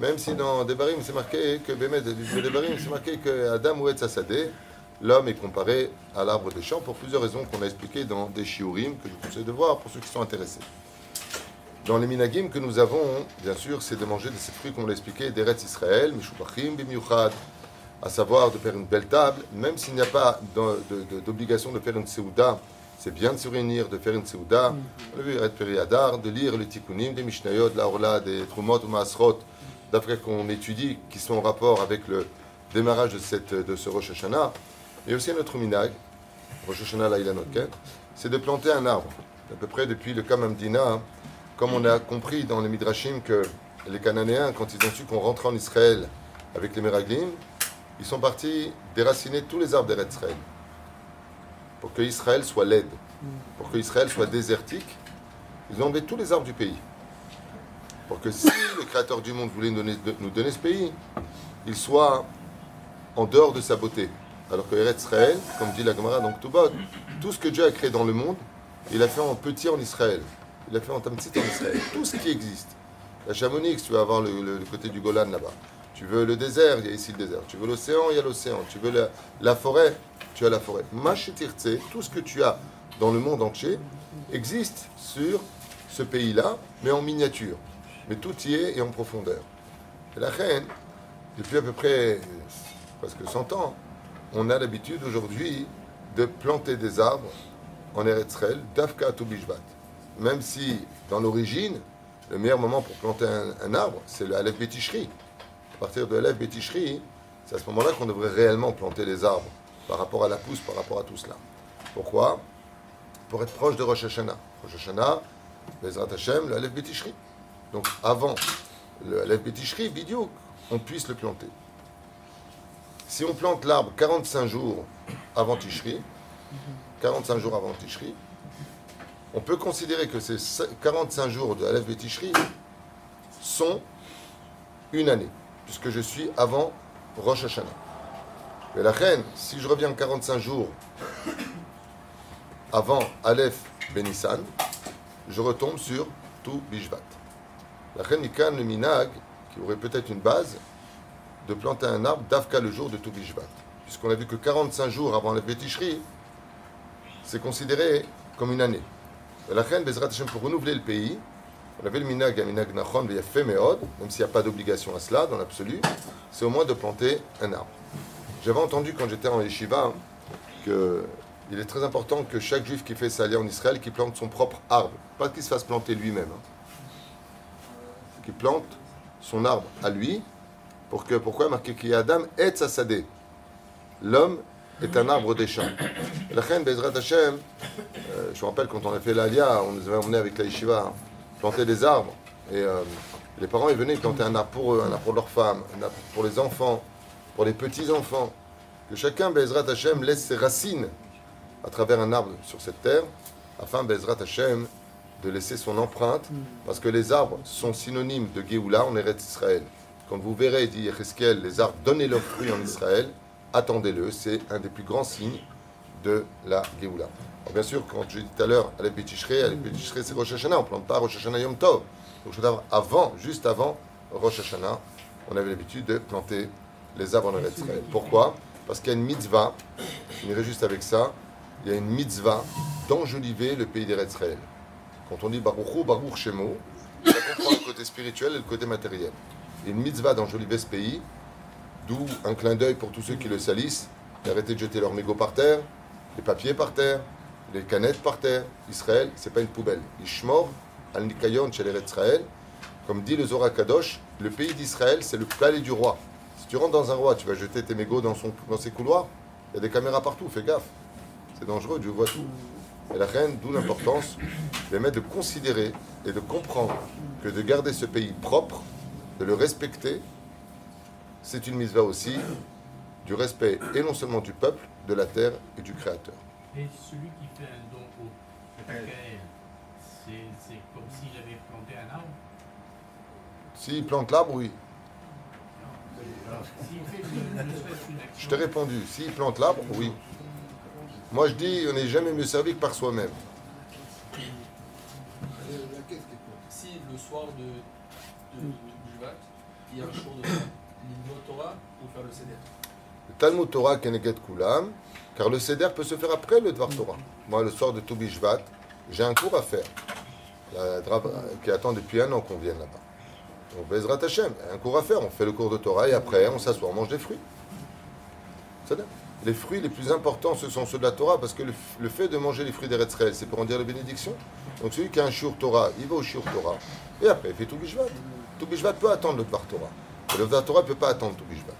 même si dans Devarim, c'est marqué que Devarim, c'est marqué que Adam ou Sadeh, l'homme est comparé à l'arbre des champs pour plusieurs raisons qu'on a expliquées dans des shiurim que je vous conseille de voir pour ceux qui sont intéressés. Dans les minagim que nous avons, bien sûr, c'est de manger de ces fruits, comme on l'a expliqué, d'Eretz Israël, Mishubachim, Bimiuchad, à savoir de faire une belle table, même s'il n'y a pas d'obligation de faire une seouda, c'est bien de se réunir, de faire une seouda, on a vu de lire le tikkunim, des mishnayot, la orla, des trumot ou maasrot, d'après qu'on étudie, qui sont en rapport avec le démarrage de, cette, de ce Rosh Hashanah, et aussi notre minag, Rosh Hashanah c'est de planter un arbre. À peu près depuis le Kamamdina, comme on a compris dans les Midrashim que les Cananéens, quand ils ont su qu'on rentrait en Israël avec les Meraglim, ils sont partis déraciner tous les arbres d'Eretz pour que Israël soit laide, pour que Israël soit désertique. Ils ont enlevé tous les arbres du pays pour que si le Créateur du monde voulait nous donner, ce pays, il soit en dehors de sa beauté. Alors que Eretz Israël, comme dit la Gemara Tubot, tout ce que Dieu a créé dans le monde, il a fait en petit en Israël. Il a fait en tamtit en Israël. Tout ce qui existe. La Chamonix, tu vas avoir le, côté du Golan là-bas. Tu veux le désert, il y a ici le désert. Tu veux l'océan, il y a l'océan. Tu veux la, forêt, tu as la forêt. Machitirtse, tout ce que tu as dans le monde entier existe sur ce pays-là, mais en miniature mais tout y est et en profondeur. Et la reine, depuis à peu près presque 100 ans, on a l'habitude aujourd'hui de planter des arbres en Eretzrel, d'Afka Bishvat. Même si, dans l'origine, le meilleur moment pour planter un, arbre, c'est le Aleph Betishri. À partir de l'Aleph Betishri, c'est à ce moment-là qu'on devrait réellement planter les arbres par rapport à la pousse, par rapport à tout cela. Pourquoi? Pour être proche de Rosh Hashanah. Rosh Hashanah, Bezrat Hashem, le Aleph Betishri. Donc avant Béticherie, vidéo, on puisse le planter. Si on plante l'arbre 45 jours avant Ticherie, 45 jours avant Ticherie, on peut considérer que ces 45 jours de Aleph Béticherie sont une année, puisque je suis avant Rosh Hashanah. Mais la reine, si je reviens 45 jours avant Aleph Benissan, je retombe sur tout Bishvat. La Mikan, le Minag, qui aurait peut-être une base, de planter un arbre d'Afka le jour de Toubishvat. Puisqu'on a vu que 45 jours avant la béticherie, c'est considéré comme une année. La reine Bezrat pour renouveler le pays, on avait le minag, minag nachon, fait meod, même s'il n'y a pas d'obligation à cela dans l'absolu, c'est au moins de planter un arbre. J'avais entendu quand j'étais en yeshiva qu'il est très important que chaque juif qui fait sa en Israël, qui plante son propre arbre, pas qu'il se fasse planter lui-même. Hein plante son arbre à lui. Pour que, pourquoi? Marqué qu'il Adam et Sassadé L'homme est un arbre des champs. La reine Bezrat Hashem, euh, je me rappelle quand on a fait l'Alia, on nous avait emmené avec la Yeshiva planter des arbres. Et euh, les parents ils venaient planter un arbre pour eux, un arbre pour leurs femmes, un arbre pour les enfants, pour les petits-enfants. Que chacun, Bezrat Hashem, laisse ses racines à travers un arbre sur cette terre, afin, Bezrat Hashem, de laisser son empreinte, parce que les arbres sont synonymes de Géoula en Eretz Israël. Quand vous verrez, dit Yecheskel, les arbres donnez leurs fruits en Israël, attendez-le, c'est un des plus grands signes de la Géoula. bien sûr, quand je dis tout à l'heure, à l'Epéticherie, à l'Epéticherie c'est Rosh Hashanah, on ne plante pas Rosh Hashanah Yom Tov. Donc avant, juste avant Rosh Hashanah, on avait l'habitude de planter les arbres en Eretz Israël. Pourquoi? Parce qu'il y a une mitzvah, je finirai juste avec ça, il y a une mitzvah d'enjoliver le pays d'Eretz Israël. Quand on dit Baruchou, Baruch Shemo, ça comprend le côté spirituel et le côté matériel. Et une mitzvah d'enjoliver ce pays, d'où un clin d'œil pour tous ceux qui le salissent, d'arrêter de jeter leurs mégots par terre, les papiers par terre, les canettes par terre. Israël, c'est pas une poubelle. Ishmor, al nikayon chez Israël, comme dit le Zohar Kadosh, le pays d'Israël, c'est le palais du roi. Si tu rentres dans un roi, tu vas jeter tes mégots dans, son, dans ses couloirs, il y a des caméras partout, fais gaffe. C'est dangereux, Dieu voit tout. Et la reine, d'où l'importance, de considérer et de comprendre que de garder ce pays propre, de le respecter, c'est une mitzvah aussi du respect, et non seulement du peuple, de la terre et du Créateur. Et celui qui fait un don au c'est comme s'il avait planté un arbre S'il plante l'arbre, oui. Je t'ai répondu, s'il plante l'arbre, oui. Moi je dis, on n'est jamais mieux servi que par soi-même. Si le soir de, de, de il y a un jour de Limbo Torah pour faire le Seder. Le Talmud Torah Keneget Kulam, car le Seder peut se faire après le Dvar Torah. Moi, le soir de Toubishvat, j'ai un cours à faire, qui attend depuis un an qu'on vienne là-bas. Bezrat Hashem, un cours à faire. On fait le cours de Torah et après, on s'assoit, on mange des fruits. Les fruits les plus importants, ce sont ceux de la Torah, parce que le, fait de manger les fruits des Retzrel, c'est pour en dire les bénédictions. Donc celui qui a un Shur Torah, il va au Shur Torah, et après il fait tout Bishvat. Tout peut attendre le Dvar Torah. Et le Torah ne peut pas attendre tout Bishvat.